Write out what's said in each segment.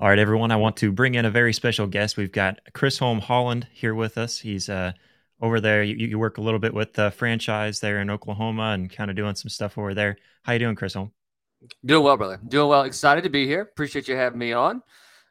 All right, everyone. I want to bring in a very special guest. We've got Chisholm Holland here with us. He's uh, over there. You, you, work a little bit with the franchise there in Oklahoma and kind of doing some stuff over there. How you doing, Chris Holm? Doing well, brother. Doing well. Excited to be here. Appreciate you having me on.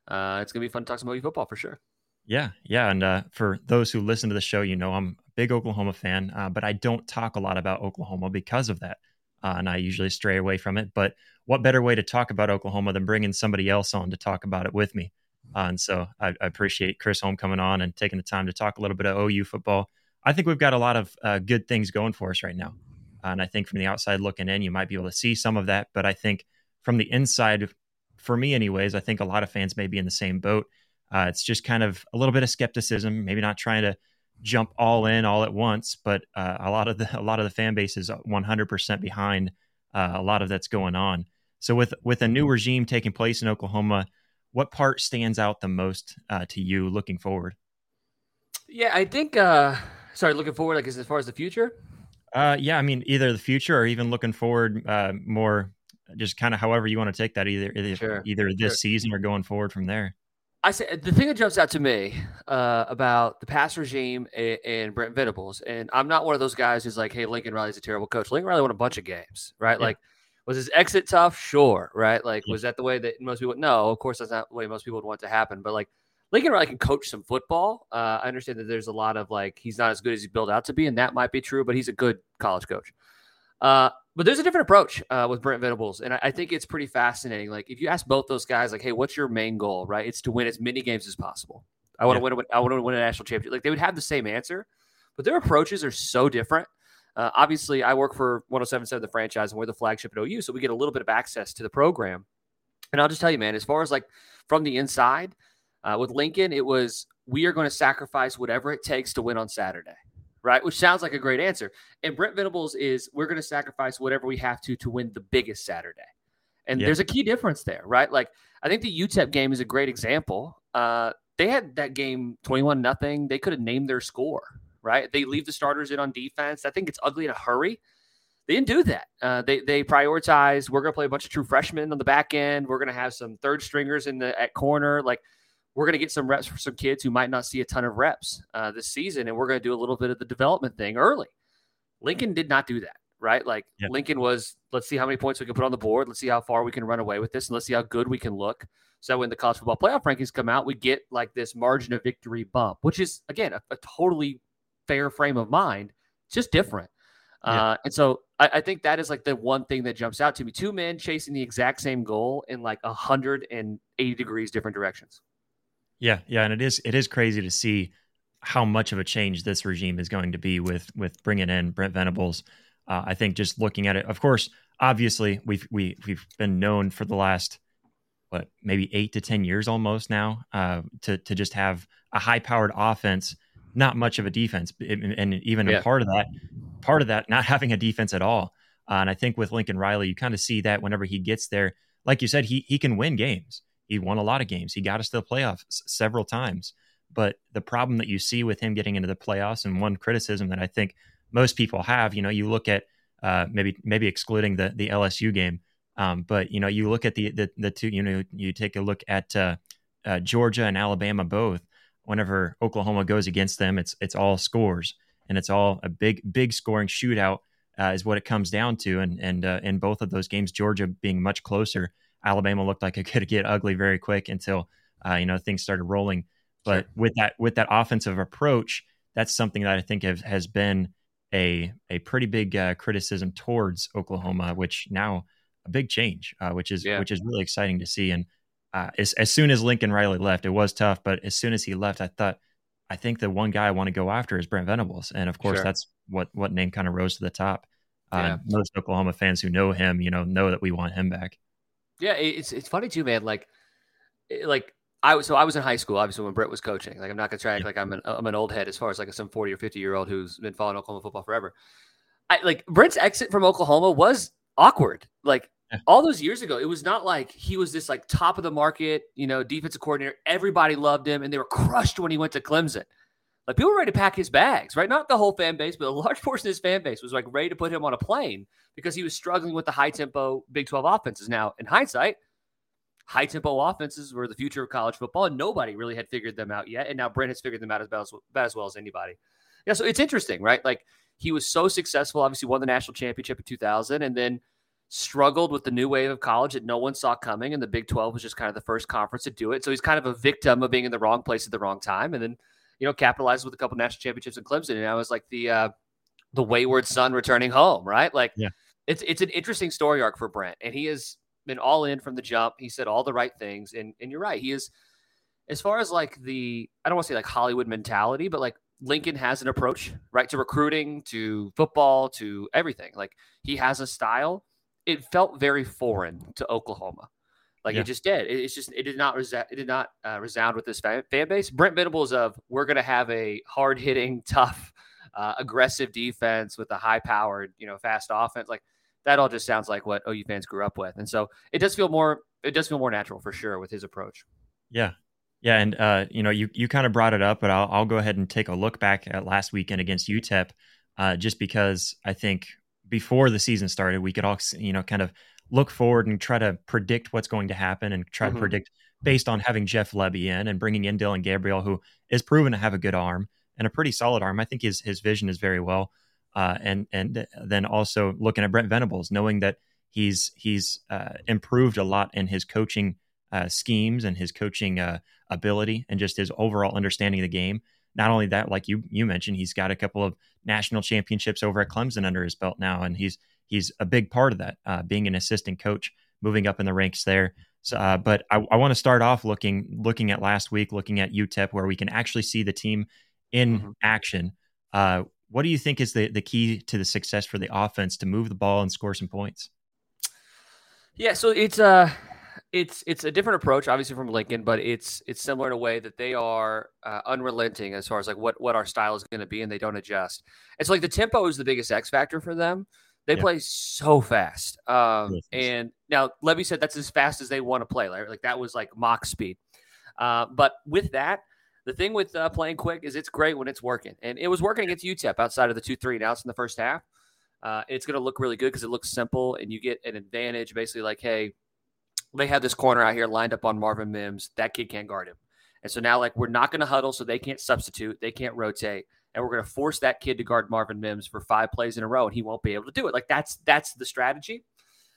Uh, it's gonna be fun to talk some OU football for sure. Yeah, yeah. And uh, for those who listen to the show, you know I'm a big Oklahoma fan, uh, but I don't talk a lot about Oklahoma because of that, uh, and I usually stray away from it. But what better way to talk about Oklahoma than bringing somebody else on to talk about it with me? Uh, and so I, I, appreciate Chisholm coming on and taking the time to talk a little bit of OU football. I think we've got a lot of uh, good things going for us right now. Uh, and I think from the outside looking in, you might be able to see some of that. But I think from the inside, for me, anyways, I think a lot of fans may be in the same boat. Uh, it's just kind of a little bit of skepticism, maybe not trying to jump all in all at once, but uh, a lot of the a lot of the fan base is 100% behind uh, a lot of that's going on. So with with a new regime taking place in Oklahoma, what part stands out the most uh, to you looking forward? Yeah, I think. Uh, sorry, looking forward, like as far as the future. Uh, yeah, I mean either the future or even looking forward uh, more, just kind of however you want to take that, either either, sure. either this sure. season or going forward from there. I say the thing that jumps out to me uh, about the past regime and, and, Brent Venables, and I'm not one of those guys who's like, "Hey, Lincoln Riley's a terrible coach." Lincoln Riley won a bunch of games, right? Yeah. Like was his exit tough? Sure, right? Like, was that the way that most people? No, of course that's not the way most people would want to happen. But like, Lincoln Riley can coach some football. Uh, I understand that there's a lot of like he's not as good as he built out to be, and that might be true. But he's a good college coach. Uh, but there's a different approach uh, with Brent Venables, and I, I, think it's pretty fascinating. Like, if you ask both those guys, like, "Hey, what's your main goal?" Right? It's to win as many games as possible. I want to yeah. win. I want to win a national championship. Like, they would have the same answer, but their approaches are so different. Uh, obviously, I work for 1077 the franchise, and we're the flagship at OU, so we get a little bit of access to the program. And I'll just tell you, man, as far as like from the inside, uh, with Lincoln, it was we are going to sacrifice whatever it takes to win on Saturday, right? Which sounds like a great answer. And Brent Venables is we're going to sacrifice whatever we have to to win the biggest Saturday. And yeah. there's a key difference there, right? Like I think the UTEP game is a great example. Uh, they had that game 21 nothing. They could have named their score, right? They leave the starters in on defense. I think it's ugly in a hurry. They didn't do that. Uh, they they prioritize. We're going to play a bunch of true freshmen on the back end. We're going to have some third stringers in the at corner. Like we're going to get some reps for some kids who might not see a ton of reps uh, this season, and we're going to do a little bit of the development thing early. Lincoln did not do that, right? Like yep. Lincoln was, let's see how many points we can put on the board. Let's see how far we can run away with this, and let's see how good we can look. So when the college football playoff rankings come out, we get like this margin of victory bump, which is again a, a totally fair frame of mind. Just different. Yeah. Uh, and so I, I, think that is like the one thing that jumps out to me. Two men chasing the exact same goal in like 180 degrees different directions. Yeah, yeah, and it is it is crazy to see how much of a change this regime is going to be with with bringing in Brent Venables. Uh, I think just looking at it, of course, obviously we've we we've been known for the last what maybe eight to ten years almost now uh, to to just have a high powered offense not much of a defense, and even yeah. a part of that, part of that, not having a defense at all. Uh, and I think with Lincoln Riley, you kind of see that whenever he gets there, like you said, he he can win games. He won a lot of games. He got us to the playoffs several times. But the problem that you see with him getting into the playoffs, and one criticism that I think most people have, you know, you look at uh, maybe maybe excluding the the LSU game, um, but you know, you look at the the, the two, you know, you take a look at uh, uh, Georgia and Alabama both whenever Oklahoma goes against them, it's it's all scores and it's all a big big scoring shootout uh, is what it comes down to. And and uh, in both of those games, Georgia being much closer, Alabama looked like it could get ugly very quick until uh, you know things started rolling. But sure. with that with that offensive approach, that's something that I think have, has been a a pretty big uh, criticism towards Oklahoma, which now a big change, uh, which is yeah. which is really exciting to see. And uh, as as soon as Lincoln Riley left, it was tough, but as soon as he left, I thought I think the one guy I want to go after is Brent Venables, and of course sure. that's what what name kind of rose to the top. Uh, yeah. Most Oklahoma fans who know him, you know, know that we want him back. Yeah, it's it's funny too, man. Like, like I was so I was in high school, obviously when Brett was coaching. Like I'm not gonna try yeah. like I'm an I'm an old head as far as like some 40 or 50 year old who's been following Oklahoma football forever. I like Brent's exit from Oklahoma was awkward. Like yeah. all those years ago, it was not like he was this like top of the market, you know, defensive coordinator. Everybody loved him, and they were crushed when he went to Clemson. Like people were ready to pack his bags, right? Not the whole fan base, but a large portion of his fan base was like ready to put him on a plane because he was struggling with the high tempo Big 12 offenses. Now, in hindsight, high tempo offenses were the future of college football, and nobody really had figured them out yet. And now Brent has figured them out as about as, about as well as anybody. Yeah, so it's interesting, right? Like he was so successful, obviously won the national championship in 2000, and then struggled with the new wave of college that no one saw coming. And the Big 12 was just kind of the first conference to do it. So he's kind of a victim of being in the wrong place at the wrong time. And then, you know, capitalized with a couple national championships in Clemson. And I was like the, uh, the wayward son returning home, right? Like, yeah. it's, it's an interesting story arc for Brent. And he has been all in from the jump. He said all the right things. And, and you're right. He is, as far as like the, I don't want to say like Hollywood mentality, but like Lincoln has an approach, right, to recruiting, to football, to everything. Like he has a style it felt very foreign to Oklahoma. Like yeah. it just did. It, it's just it did not resa- it did not uh, resound with this fan, fan base. Brent Venables of we're going to have a hard hitting, tough, uh, aggressive defense with a high powered, you know, fast offense. Like that all just sounds like what OU fans grew up with, and so it does feel more it does feel more natural for sure with his approach. Yeah, yeah, and uh, you know, you you kind of brought it up, but I'll I'll go ahead and take a look back at last weekend against UTEP, uh, just because I think before the season started, we could all, you know, kind of look forward and try to predict what's going to happen and try mm-hmm. to predict based on having Jeff Lebby in and bringing in Dillon Gabriel, who is proven to have a good arm and a pretty solid arm. I think his his vision is very well. Uh, and and then also looking at Brent Venables, knowing that he's he's uh, improved a lot in his coaching uh, schemes and his coaching uh, ability and just his overall understanding of the game not only that, like you you mentioned, he's got a couple of national championships over at Clemson under his belt now, and he's he's a big part of that, uh, being an assistant coach, moving up in the ranks there. So, uh, but I, I want to start off looking looking at last week, looking at UTEP, where we can actually see the team in mm-hmm. action. Uh, what do you think is the the key to the success for the offense to move the ball and score some points? Yeah, so it's uh it's it's a different approach, obviously from Lincoln, but it's it's similar in a way that they are uh, unrelenting as far as like what what our style is going to be, and they don't adjust. It's like the tempo is the biggest X factor for them. They yeah. play so fast, um, and now Lebby said that's as fast as they want to play. Right? Like that was like Mach speed. Uh, but with that, the thing with uh, playing quick is it's great when it's working, and it was working against UTEP outside of the two three and outs in the first half. Uh, it's going to look really good because it looks simple, and you get an advantage. Basically, like, hey, they have this corner out here lined up on Marvin Mims. That kid can't guard him. And so now, like, we're not going to huddle, so they can't substitute, they can't rotate, and we're going to force that kid to guard Marvin Mims for five plays in a row, and he won't be able to do it. Like that's that's the strategy.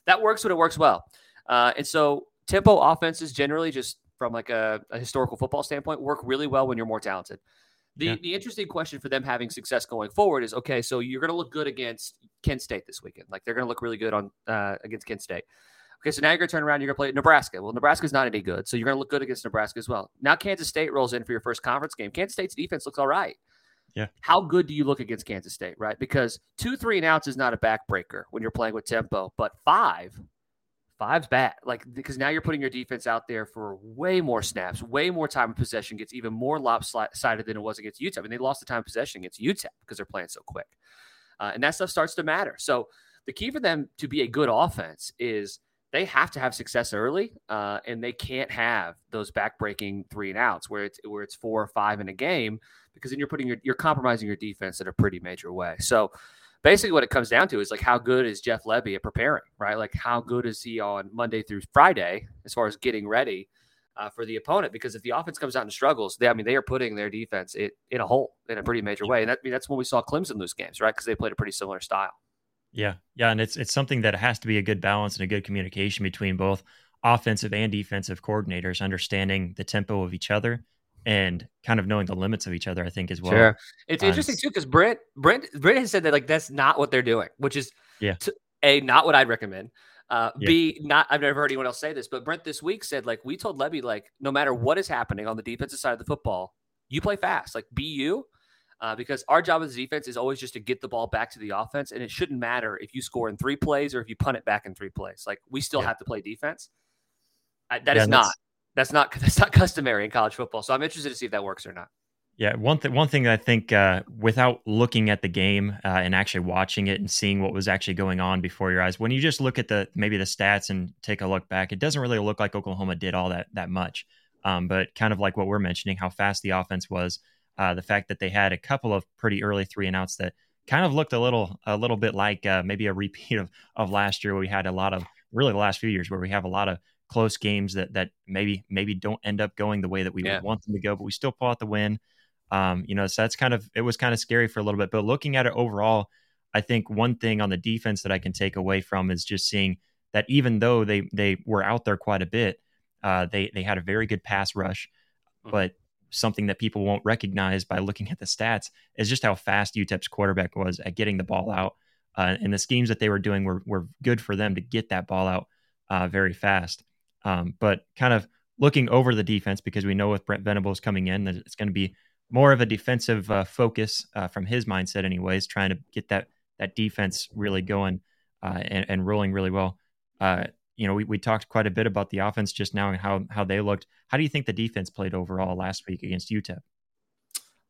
That works when it works well. Uh, and so tempo offenses generally, just from like a, a, historical football standpoint, work really well when you're more talented. The yeah. the interesting question for them having success going forward is okay, so you're going to look good against Kent State this weekend. Like they're going to look really good on uh, against Kent State. Okay, so now you're going to turn around. You're going to play Nebraska. Well, Nebraska's not any good, so you're going to look good against Nebraska as well. Now Kansas State rolls in for your first conference game. Kansas State's defense looks all right. Yeah. How good do you look against Kansas State, right? Because two, three and outs is not a backbreaker when you're playing with tempo, but five, five's bad. Like because now you're putting your defense out there for way more snaps, way more time of possession, gets even more lopsided than it was against UTEP. And they lost the time of possession against UTEP because they're playing so quick. Uh, and that stuff starts to matter. So the key for them to be a good offense is – they have to have success early, uh, and they can't have those backbreaking three and outs where it's where it's four or five in a game because then you're putting your you're compromising your defense in a pretty major way. So basically, what it comes down to is like how good is Jeff Lebby at preparing, right? Like how good is he on Monday through Friday as far as getting ready uh, for the opponent? Because if the offense comes out and struggles, they I mean they are putting their defense in, in a hole in a pretty major way, and that, I mean, that's when we saw Clemson lose games, right? Because they played a pretty similar style. Yeah, yeah, and it's it's something that has to be a good balance and a good communication between both offensive and defensive coordinators understanding the tempo of each other and kind of knowing the limits of each other. I think as well. Sure, it's uh, interesting too because Brent Brent Brent has said that like that's not what they're doing, which is yeah, to, a not what I'd recommend. Uh, yeah. B, not I've never heard anyone else say this, but Brent this week said like we told Lebby like no matter what is happening on the defensive side of the football, you play fast, like be you, uh, because our job as a defense is always just to get the ball back to the offense, and it shouldn't matter if you score in three plays or if you punt it back in three plays. Like we still yeah. have to play defense. I, that yeah, is not that's not that's not customary in college football. So I'm interested to see if that works or not. Yeah, one thing one thing I think uh, without looking at the game uh, and actually watching it and seeing what was actually going on before your eyes, when you just look at the maybe the stats and take a look back, it doesn't really look like Oklahoma did all that that much. Um, but kind of like what we're mentioning, how fast the offense was, uh, the fact that they had a couple of pretty early three and outs that kind of looked a little a little bit like uh, maybe a repeat of of last year where we had a lot of really the last few years where we have a lot of close games that that maybe maybe don't end up going the way that we yeah. would want them to go, but we still pull out the win. Um, you know, so that's kind of it was kind of scary for a little bit. But looking at it overall, I think one thing on the defense that I can take away from is just seeing that even though they they were out there quite a bit, uh, they they had a very good pass rush, mm-hmm. but something that people won't recognize by looking at the stats is just how fast UTEP's quarterback was at getting the ball out. Uh, and the schemes that they were doing were, were good for them to get that ball out uh, very fast. Um, but kind of looking over the defense because we know with Brent Venables coming in that it's going to be more of a defensive uh, focus uh, from his mindset, anyways, trying to get that that defense really going uh, and, and, rolling really well. Uh, you know, we, we talked quite a bit about the offense just now and how how they looked. How do you think the defense played overall last week against UTEP?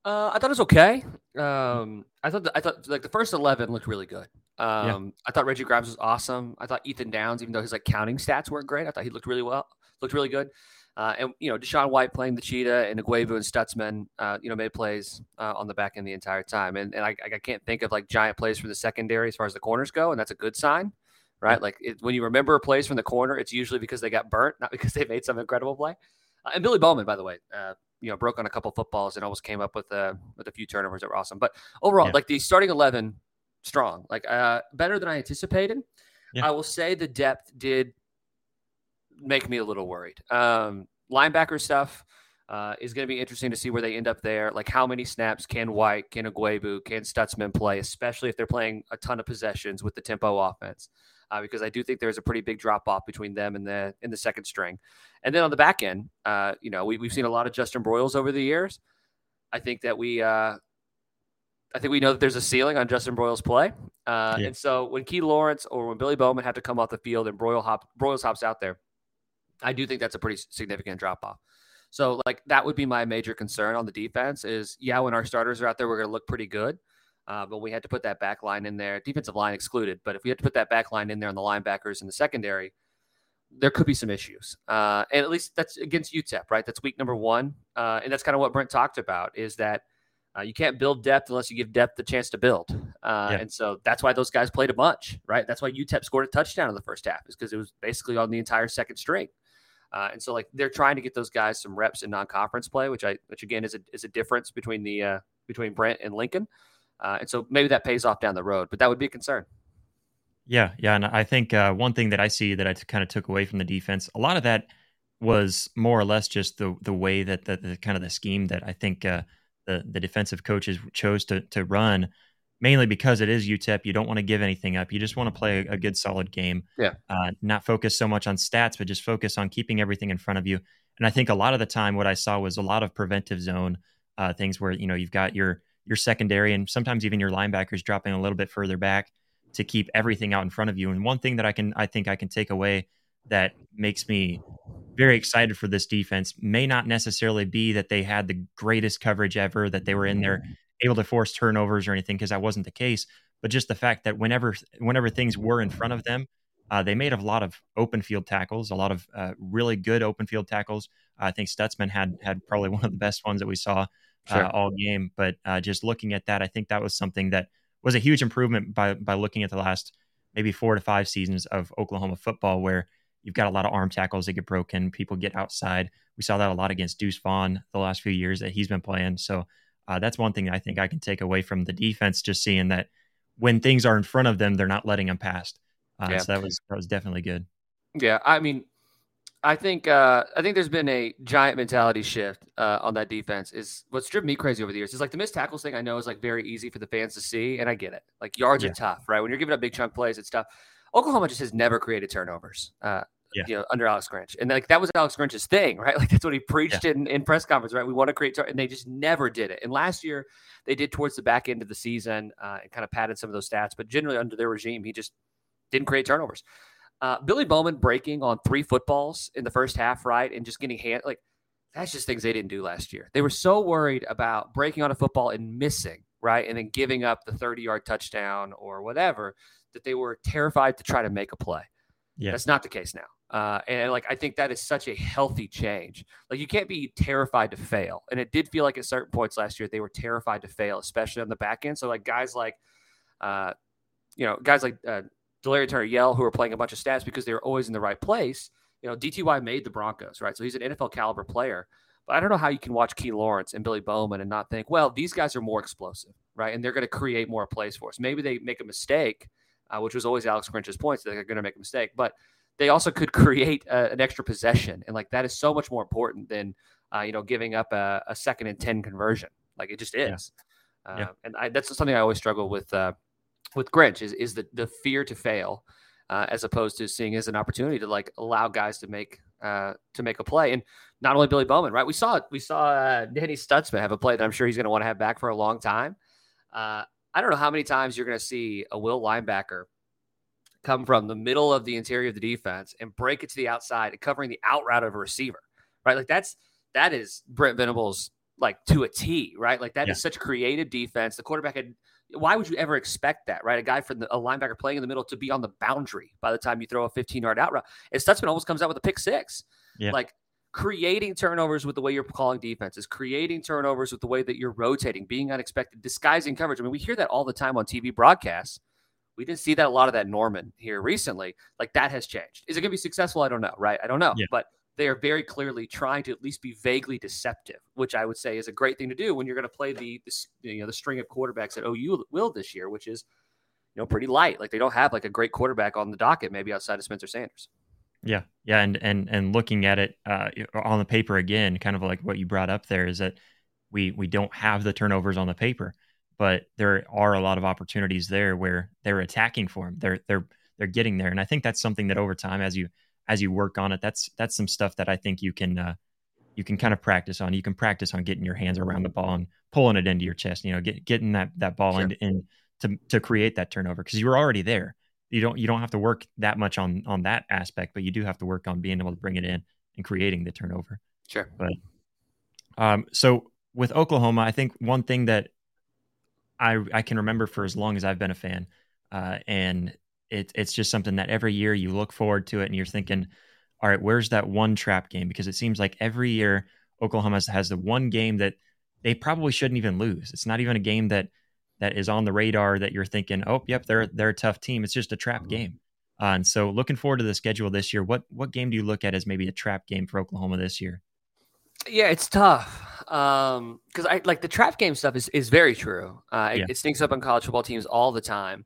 Uh, I thought it was okay. Um, I thought the, I thought like the first eleven looked really good. Um, yeah. I thought Reggie Grimes was awesome. I thought Ethan Downs, even though his like counting stats weren't great, I thought he looked really well, looked really good. Uh, and you know, DaShaun White playing the cheetah and Ugwoegbu and Stutsman, uh, you know, made plays uh, on the back end the entire time. And and I, I can't think of like giant plays from the secondary as far as the corners go, and that's a good sign, right? Like it, when you remember a plays from the corner, it's usually because they got burnt, not because they made some incredible play. Uh, and Billy Bowman, by the way, uh, you know, broke on a couple footballs and almost came up with a with a few turnovers that were awesome. But overall, yeah. like the starting eleven, strong, like uh, better than I anticipated. Yeah. I will say the depth did make me a little worried. Um, linebacker stuff uh, is going to be interesting to see where they end up there. Like how many snaps can White, can Ugwoegbu, can Stutsman play, especially if they're playing a ton of possessions with the tempo offense uh, because I do think there's a pretty big drop off between them and the in the second string. And then on the back end, uh, you know, we, we've seen a lot of Justin Broiles over the years. I think that we, uh, I think we know that there's a ceiling on Justin Broiles' play. Uh, yeah. And so when Key Lawrence or when Billy Bowman had to come off the field and Broyle hop, Broiles hops out there, I do think that's a pretty significant drop off. So like that would be my major concern on the defense is yeah, when our starters are out there, we're going to look pretty good. Uh, but we had to put that back line in there, defensive line excluded. But if we had to put that back line in there on the linebackers in the secondary, there could be some issues. Uh, and at least that's against UTEP, right? That's week number one. Uh, and that's kind of what Brent talked about is that uh, you can't build depth unless you give depth the chance to build. Uh, yeah. And so that's why those guys played a bunch, right? That's why UTEP scored a touchdown in the first half, is because it was basically on the entire second string. Uh, and so like they're trying to get those guys some reps in non-conference play, which I, which again is a, is a difference between the, between Brent and Lincoln. Uh, and so maybe that pays off down the road, but that would be a concern. Yeah, yeah, and I think uh, one thing that I see that I kind of took away from the defense, a lot of that was more or less just the the way that the, the kind of the scheme that I think uh, the the defensive coaches chose to to run, mainly because it is UTEP. You don't want to give anything up. You just want to play a, a good solid game. Yeah. Uh, not focus so much on stats, but just focus on keeping everything in front of you. And I think a lot of the time, what I saw was a lot of preventive zone uh, things where you know you've got your your secondary and sometimes even your linebackers dropping a little bit further back to keep everything out in front of you. And one thing that I can I think I can take away that makes me very excited for this defense may not necessarily be that they had the greatest coverage ever, that they were in there able to force turnovers or anything, because that wasn't the case. But just the fact that whenever whenever things were in front of them, uh, they made a lot of open field tackles, a lot of uh, really good open field tackles. I think Stutsman had had probably one of the best ones that we saw sure. uh, all game. But uh, just looking at that, I think that was something that was a huge improvement by by looking at the last maybe four to five seasons of Oklahoma football, where you've got a lot of arm tackles that get broken, people get outside. We saw that a lot against Deuce Vaughn the last few years that he's been playing. So uh, that's one thing I think I can take away from the defense, just seeing that when things are in front of them, they're not letting them pass. Uh, yeah. So that was that was definitely good. Yeah, I mean, I think uh, I think there's been a giant mentality shift uh, on that defense. Is what's driven me crazy over the years. Is like the missed tackles thing. I know is like very easy for the fans to see, and I get it. Like yards Yeah. are tough, right? When you're giving up big chunk plays, it's tough. Oklahoma just has never created turnovers. Uh, Yeah. You know, under Alex Grinch, and like that was Alex Grinch's thing, right? Like that's what he preached in, in press conference, right? We want to create, tur- and they just never did it. And last year, they did towards the back end of the season uh, and kind of padded some of those stats, but generally under their regime, he just didn't create turnovers. Uh, Billy Bowman breaking on three footballs in the first half, right, and just getting hand like that's just things they didn't do last year. They were so worried about breaking on a football and missing, right, and then giving up the thirty-yard touchdown or whatever that they were terrified to try to make a play. Yeah. That's not the case now. Uh, and like I think that is such a healthy change. Like you can't be terrified to fail, and it did feel like at certain points last year they were terrified to fail, especially on the back end. So like guys like, uh, you know, guys like uh, Delarrin Turner Yell who are playing a bunch of stats because they were always in the right place. You know, DTY made the Broncos, right? So he's an NFL caliber player. But I don't know how you can watch Key Lawrence and Billy Bowman and not think, well, these guys are more explosive, right? And they're going to create more plays for us. Maybe they make a mistake, uh, which was always Alex Grinch's point. So they're going to make a mistake, but they also could create uh, an extra possession, and like that is so much more important than uh, you know giving up a, a second and ten conversion. Like it just Yeah. is. Uh, Yeah. And I, that's something I always struggle with uh, with Grinch is is the the fear to fail, uh, as opposed to seeing as an opportunity to like allow guys to make uh, to make a play. And not only Billy Bowman, right? We saw we saw uh, Danny Stutsman have a play that I'm sure he's going to want to have back for a long time. Uh, I don't know how many times you're going to see a will linebacker come from the middle of the interior of the defense and break it to the outside, covering the out route of a receiver, right? Like that's that is Brent Venables like to a T, right? Like that is Yeah. such creative defense. The quarterback had. Why would you ever expect that, right? A guy from the, a linebacker playing in the middle to be on the boundary by the time you throw a 15 yard out route. And Stutsman almost comes out with a pick six. Yeah. Like creating turnovers with the way you're calling defenses, creating turnovers with the way that you're rotating, being unexpected, disguising coverage. I mean, we hear that all the time on TV broadcasts. We didn't see that a lot of that Norman here recently. Like that has changed. Is it going to be successful? I don't know, right? I don't know. Yeah. But they are very clearly trying to at least be vaguely deceptive, which I would say is a great thing to do when you're going to play the, the you know the string of quarterbacks that OU will this year, which is you know pretty light. Like they don't have like a great quarterback on the docket, maybe outside of Spencer Sanders. Yeah, yeah, and and and looking at it uh, on the paper again, kind of like what you brought up there is that we we don't have the turnovers on the paper, but there are a lot of opportunities there where they're attacking for them. They're they're they're getting there, and I think that's something that over time, as you as you work on it, that's that's some stuff that I think you can uh, you can kind of practice on. You can practice on getting your hands around the ball and pulling it into your chest. You know, get, getting that that ball Sure. in, in to to create that turnover because you were already there you don't you don't have to work that much on on that aspect, but you do have to work on being able to bring it in and creating the turnover. Sure. But Um, so with Oklahoma, I think one thing that I I can remember for as long as I've been a fan, uh, and it, it's just something that every year you look forward to it, and you're thinking, all right, where's that one trap game? Because it seems like every year Oklahoma has, has the one game that they probably shouldn't even lose. It's not even a game that that is on the radar that you're thinking, oh, yep, they're they're a tough team. It's just a trap game. Uh, and so, looking forward to the schedule this year. What what game do you look at as maybe a trap game for Oklahoma this year? Yeah, it's tough. Um, because I like the trap game stuff is is very true. Uh, it, Yeah. it sneaks up on college football teams all the time.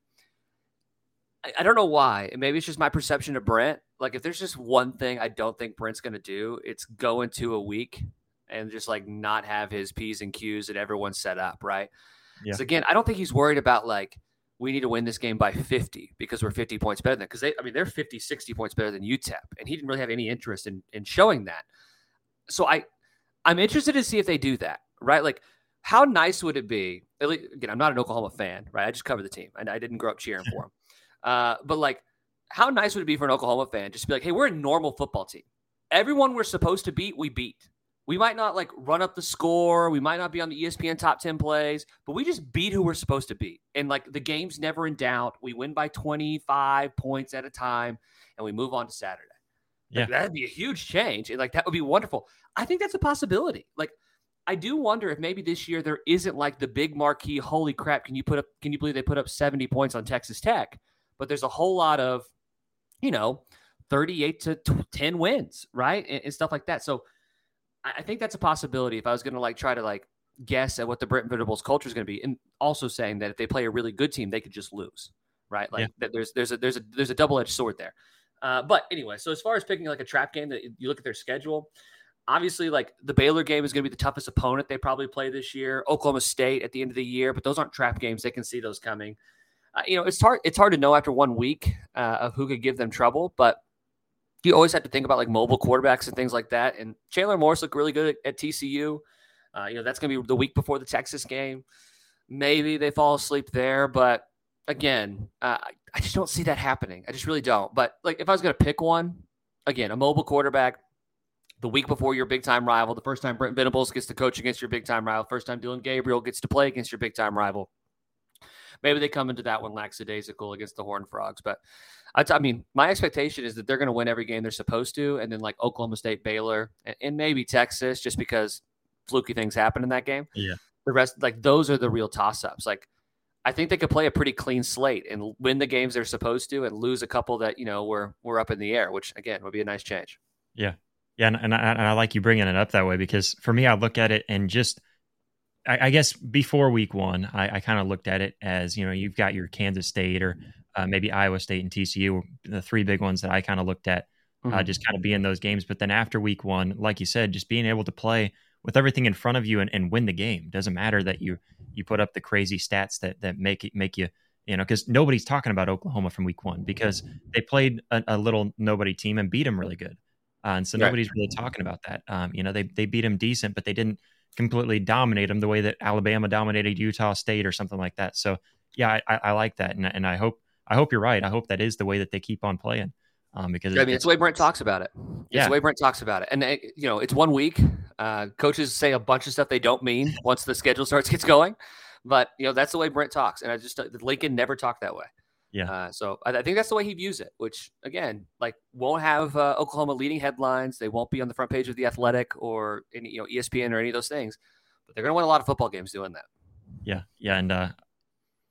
I, I don't know why. Maybe it's just my perception of Brent. Like, if there's just one thing I don't think Brent's going to do, it's go into a week and just like not have his p's and q's that everyone's set up, right? Yeah. So again, I don't think he's worried about like we need to win this game by 50 because we're 50 points better than because they I mean they're 50 60 points better than UTEP and he didn't really have any interest in in showing that. So I I'm interested to see if they do that, right? Like how nice would it be? At least, again, I'm not an Oklahoma fan, right? I just cover the team and I didn't grow up cheering for them. Uh, but like how nice would it be for an Oklahoma fan just to be like, "Hey, we're a normal football team. Everyone we're supposed to beat, we beat." We might not like run up the score. We might not be on the ESPN top 10 plays, but we just beat who we're supposed to beat. And like the game's never in doubt. We win by 25 points at a time and we move on to Saturday. Like, Yeah. that'd be a huge change. And like that would be wonderful. I think that's a possibility. Like I do wonder if maybe this year there isn't like the big marquee, holy crap, can you put up can you believe they put up 70 points on Texas Tech? But there's a whole lot of, you know, 38 to 10 wins, right? And, and stuff like that. So I, I think that's a possibility if I was going to like try to like guess at what the Brent Venables culture is going to be, and also saying that if they play a really good team, they could just lose, right? Like Yeah. that there's there's a there's a there's a double edged sword there. Uh, but anyway, so as far as picking like a trap game, that you look at their schedule. Obviously, like the Baylor game is going to be the toughest opponent they probably play this year. Oklahoma State at the end of the year, but those aren't trap games. They can see those coming. Uh, you know, it's hard. It's hard to know after one week uh, of who could give them trouble, but you always have to think about like mobile quarterbacks and things like that. And Chandler Morris looked really good at, at TCU. Uh, you know, that's going to be the week before the Texas game. Maybe they fall asleep there, but again, uh, I just don't see that happening. I just really don't. But like, if I was going to pick one, again, a mobile quarterback, the week before your big time rival, the first time Brent Venables gets to coach against your big time rival, first time Dillon Gabriel gets to play against your big time rival. Maybe they come into that one lackadaisical against the Horned Frogs, but I, I mean, my expectation is that they're going to win every game they're supposed to, and then like Oklahoma State, Baylor, and, and maybe Texas, just because fluky things happen in that game. Yeah. The rest, like those are the real toss ups. Like I think they could play a pretty clean slate and win the games they're supposed to, and lose a couple that you know were were up in the air, which again would be a nice change. Yeah, yeah, and, and, I, and I like you bringing it up that way because for me, I look at it and just I, I guess before week one, I, I kind of looked at it as you know you've got your Kansas State or uh, maybe Iowa State and TCU, the three big ones that I kind of looked at, uh, mm-hmm. uh, just kind of being those games. But then after week one, like you said, just being able to play with everything in front of you and, and win the game doesn't matter that you you put up the crazy stats that that make it make you you know because nobody's talking about Oklahoma from week one because they played a, a little nobody team and beat them really good. Uh, and so nobody's really talking about that. Um, you know, they they beat them decent, but they didn't completely dominate them the way that Alabama dominated Utah State or something like that. So yeah, I, I like that, and, and I hope I hope you're right. I hope that is the way that they keep on playing. Um, because I mean, it's the way Brent talks about it. It's yeah. the way Brent talks about it. And, uh, you know, it's one week. Uh, coaches say a bunch of stuff they don't mean once the schedule starts gets going. But, you know, that's the way Brent talks. And I just, uh, Lincoln never talked that way. Yeah. Uh, so I, I, think that's the way he views it, which, again, like won't have uh, Oklahoma leading headlines. They won't be on the front page of The Athletic or, any, you know, ESPN or any of those things. But they're going to win a lot of football games doing that. Yeah. Yeah. And uh,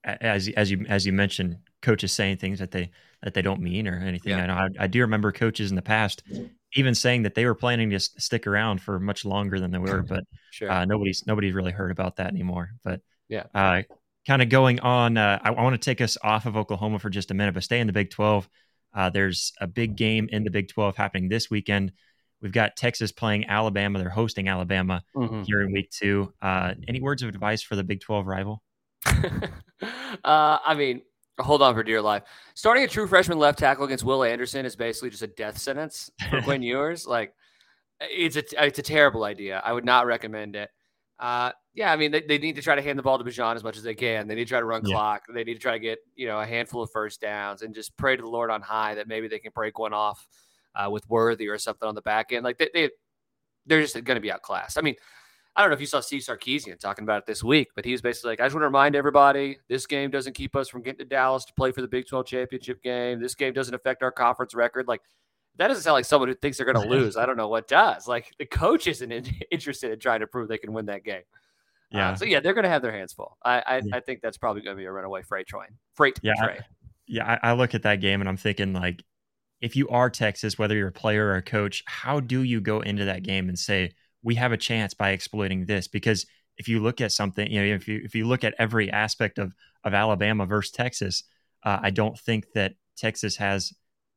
as, as, you, as you mentioned, coaches saying things that they that they don't mean or anything. Yeah. I know I, I, do remember coaches in the past even saying that they were planning to stick around for much longer than they were, but sure. uh, nobody's nobody's really heard about that anymore. But yeah, uh, kind of going on. Uh, I, I want to take us off of Oklahoma for just a minute, but stay in the Big Twelve. Uh, there's a big game in the Big Twelve happening this weekend. We've got Texas playing Alabama. They're hosting Alabama mm-hmm. here in week two. Uh, any words of advice for the Big 12 rival? Uh, I mean, Hold on for dear life. Starting a true freshman left tackle against Will Anderson is basically just a death sentence for Quinn Ewers. Like, it's a it's a terrible idea. I would not recommend it. Uh, yeah, I mean they, they need to try to hand the ball to Bijan as much as they can. They need to try to run yeah. clock. They need to try to get you know a handful of first downs and just pray to the Lord on high that maybe they can break one off uh, with Worthy or something on the back end. Like they, they they're just going to be outclassed. I mean, I don't know if you saw Steve Sarkisian talking about it this week, but he was basically like, I just want to remind everybody this game doesn't keep us from getting to Dallas to play for the Big 12 championship game. This game doesn't affect our conference record. Like, that doesn't sound like someone who thinks they're going to lose. I don't know what does. Like, the coach isn't in, interested in trying to prove they can win that game. Uh, yeah. Uh, so, yeah, they're going to have their hands full. I, I, yeah. I think that's probably going to be a runaway freight train. Freight yeah, train. I, yeah. I, I look at that game and I'm thinking, like, if you are Texas, whether you're a player or a coach, how do you go into that game and say, we have a chance by exploiting this because if you look at something, you know, if you if you look at every aspect of of Alabama versus Texas, uh, I don't think that Texas has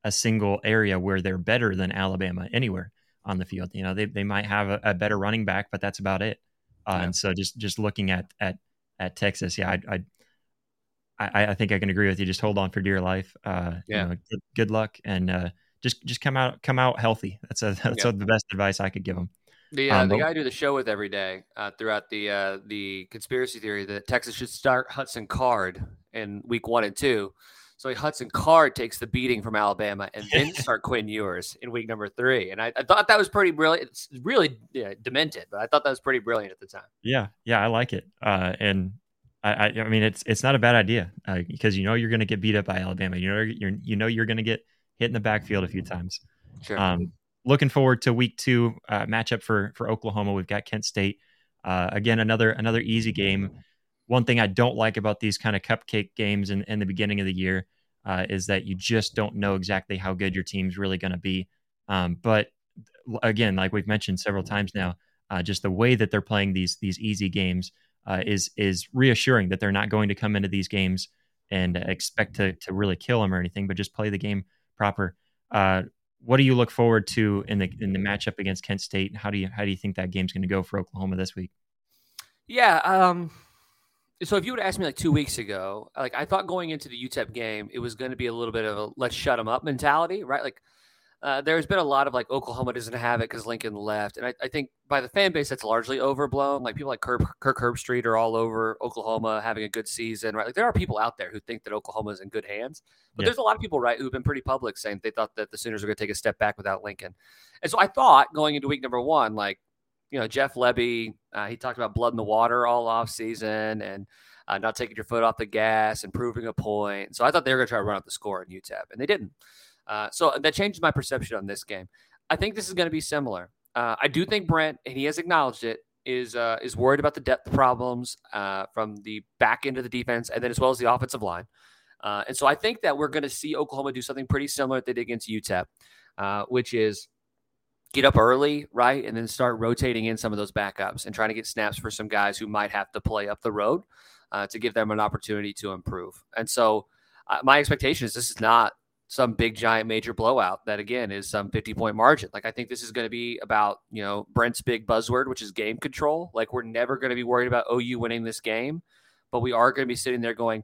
a single area where they're better than Alabama anywhere on the field. You know, they they might have a, a better running back, but that's about it. Uh, yeah. And so just just looking at at at Texas, yeah, I, I I think I can agree with you. Just hold on for dear life. Uh, yeah. You know, good, good luck and uh, just just come out come out healthy. That's a, that's yeah. the best advice I could give them. The uh, um, the guy I do the show with every day uh, throughout the uh, the conspiracy theory that Texas should start Hudson Card in week one and two. So Hudson Card takes the beating from Alabama and then start Quinn Ewers in week number three. And I, I thought that was pretty brilliant. It's really yeah, demented, but I thought that was pretty brilliant at the time. Yeah, yeah, I like it. Uh, and I, I, I, mean, it's it's not a bad idea uh, because you know you're going to get beat up by Alabama. You know you're you know you're going to get hit in the backfield a few times. Sure. Um, looking forward to week two uh, matchup for for Oklahoma. We've got Kent State. Uh, again, another another easy game. One thing I don't like about these kind of cupcake games in, in the beginning of the year uh, is that you just don't know exactly how good your team's really going to be. Um, but again, like we've mentioned several times now, uh, just the way that they're playing these these easy games uh, is is reassuring that they're not going to come into these games and expect to to really kill them or anything, but just play the game proper. Uh, what do you look forward to in the in the matchup against Kent State? How do you how do you think that game's going to go for Oklahoma this week? Yeah. Um, so if you would ask me like two weeks ago, like I thought going into the UTEP game, it was going to be a little bit of a let's shut them up mentality, right? Like uh, there's been a lot of like Oklahoma doesn't have it because Lincoln left, and I, I, think by the fan base that's largely overblown. Like people like Kirk, Kirk Herbstreit are all over Oklahoma having a good season, right? Like there are people out there who think that Oklahoma is in good hands, but yeah. there's a lot of people right who've been pretty public saying they thought that the Sooners were going to take a step back without Lincoln, and so I thought going into week number one, like you know Jeff Lebby, uh, he talked about blood in the water all off season and. Uh, not taking your foot off the gas and proving a point. So I thought they were going to try to run up the score in UTEP, and they didn't. Uh, so that changed my perception on this game. I think this is going to be similar. Uh, I do think Brent, and he has acknowledged it, is uh, is worried about the depth problems uh, from the back end of the defense, and then as well as the offensive line. Uh, and so I think that we're going to see Oklahoma do something pretty similar that they did against UTEP, which is get up early, right, and then start rotating in some of those backups and trying to get snaps for some guys who might have to play up the road to give them an opportunity to improve. And so my expectation is this is not some big giant major blowout that again is some 50 point margin. Like I think this is going to be about, you know, Brent's big buzzword, which is game control. Like we're never going to be worried about OU winning this game, but we are going to be sitting there going,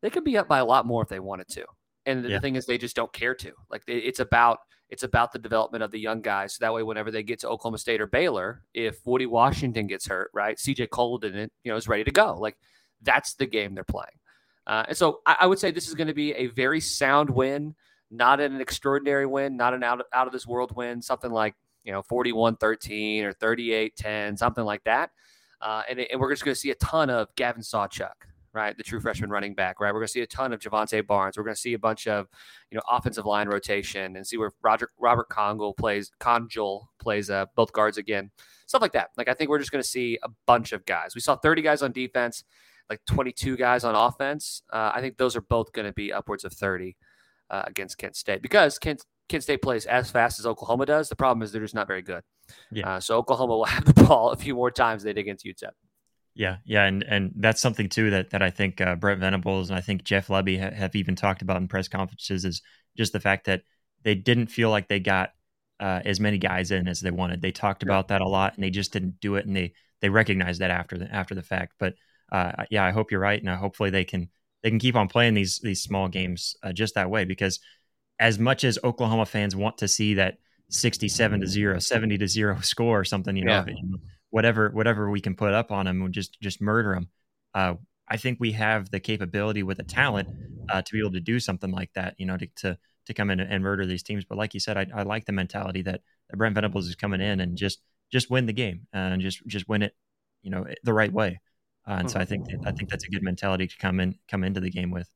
they could be up by a lot more if they wanted to. And the yeah. thing is they just don't care to. Like it's about it's about the development of the young guys. So that way whenever they get to Oklahoma State or Baylor, if Woody Washington gets hurt, right? CJ Coldon, you know, is ready to go. Like that's the game they're playing. Uh, and so I, I, would say this is going to be a very sound win, not an extraordinary win, not an out, out of this world win, something like, you know, 41 13 or 38 10, something like that. Uh, and, and, we're just going to see a ton of Gavin Sawchuk, right? The true freshman running back, right? We're going to see a ton of Jovantae Barnes. We're going to see a bunch of, you know, offensive line rotation and see where Roger, Robert Congel plays, Congel plays uh, both guards again, stuff like that. Like, I think we're just going to see a bunch of guys. We saw 30 guys on defense like 22 guys on offense. Uh, I think those are both going to be upwards of 30 uh, against Kent State because Kent Kent State plays as fast as Oklahoma does. The problem is they're just not very good. Yeah. Uh, so Oklahoma will have the ball a few more times than they did against UTEP. Yeah, yeah, and and that's something too that that I think uh, Brent Venables and I think Jeff Lebby ha- have even talked about in press conferences is just the fact that they didn't feel like they got uh, as many guys in as they wanted. They talked about that a lot, and they just didn't do it, and they they recognized that after the after the fact. But uh, yeah, I hope you're right, and hopefully they can they can keep on playing these these small games uh, just that way because as much as Oklahoma fans want to see that 67 to 0 70 to 0 score or something you know, yeah. whatever whatever we can put up on them and just just murder them uh, I think we have the capability with the talent uh, to be able to do something like that you know to to, to come in and murder these teams but like you said I, I like the mentality that, that Brent Venables is coming in and just just win the game and just just win it you know the right way uh, and so I think I think that's a good mentality to come in come into the game with.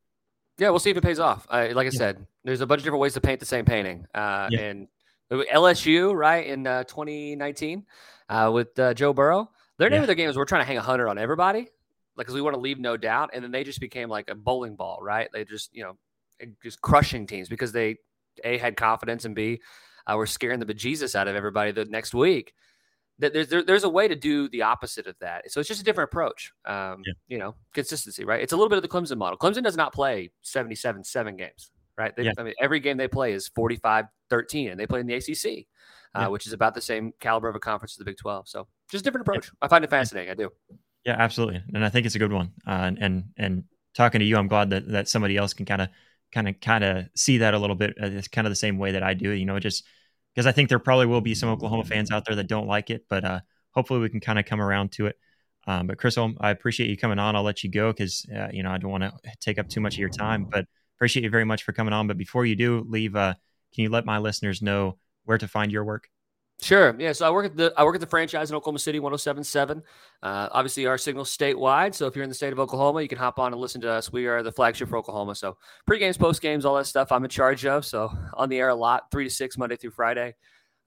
Yeah, we'll see if it pays off. like I yeah. said, there's a bunch of different ways to paint the same painting. Uh, yeah. And LSU, right in uh, 2019, uh, with uh, Joe Burrow, their name yeah. of their game is we're trying to hang a hundred on everybody, like because we want to leave no doubt. And then they just became like a bowling ball, right? They just you know just crushing teams because they a had confidence and b uh, were scaring the bejesus out of everybody the next week there's there, there's a way to do the opposite of that. So it's just a different approach. Um, yeah. You know, consistency, right? It's a little bit of the Clemson model. Clemson does not play 77 seven games, right? They, yeah. I mean, every game they play is 45 13, and they play in the ACC, uh, yeah. which is about the same caliber of a conference as the Big 12. So just a different approach. I find it fascinating. I do. Yeah, absolutely, and I think it's a good one. Uh, and, and and talking to you, I'm glad that that somebody else can kind of kind of kind of see that a little bit. Uh, it's kind of the same way that I do. You know, just because I think there probably will be some Oklahoma fans out there that don't like it, but uh, hopefully we can kind of come around to it. Um, but Chris, I appreciate you coming on. I'll let you go because uh, you know I don't want to take up too much of your time, but appreciate you very much for coming on. But before you do leave, uh, can you let my listeners know where to find your work? Sure. Yeah. So I work at the I work at the franchise in Oklahoma City, 1077. Uh, obviously, our signal statewide. So if you're in the state of Oklahoma, you can hop on and listen to us. We are the flagship for Oklahoma. So pre games, post games, all that stuff I'm in charge of. So on the air a lot, three to six Monday through Friday.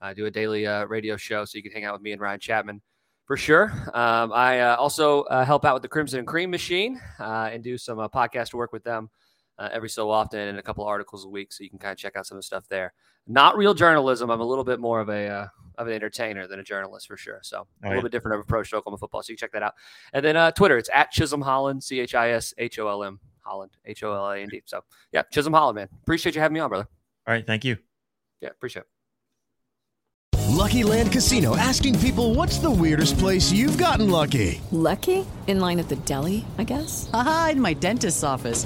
I do a daily uh, radio show, so you can hang out with me and Ryan Chapman for sure. Um, I uh, also uh, help out with the Crimson and Cream Machine uh, and do some uh, podcast work with them uh, every so often and a couple articles a week. So you can kind of check out some of the stuff there. Not real journalism. I'm a little bit more of a uh, of an entertainer than a journalist for sure. So a little bit different of approach to Oklahoma football. So you can check that out. And then Twitter, it's at Chisholm Holland, C H I S H O L M Holland, H O L A N D. So yeah, Chisholm Holland, man. Appreciate you having me on, brother. All right, thank you. Yeah, appreciate it. Lucky Land Casino asking people what's the weirdest place you've gotten lucky? Lucky? In line at the deli, I guess? Aha, in my dentist's office.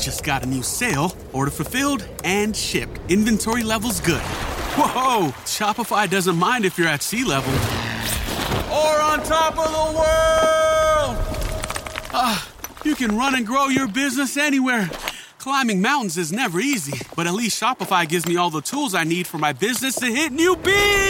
Just got a new sale. Order fulfilled and shipped. Inventory levels good. Whoa, Shopify doesn't mind if you're at sea level or on top of the world. Ah, you can run and grow your business anywhere. Climbing mountains is never easy, but at least Shopify gives me all the tools I need for my business to hit new peaks.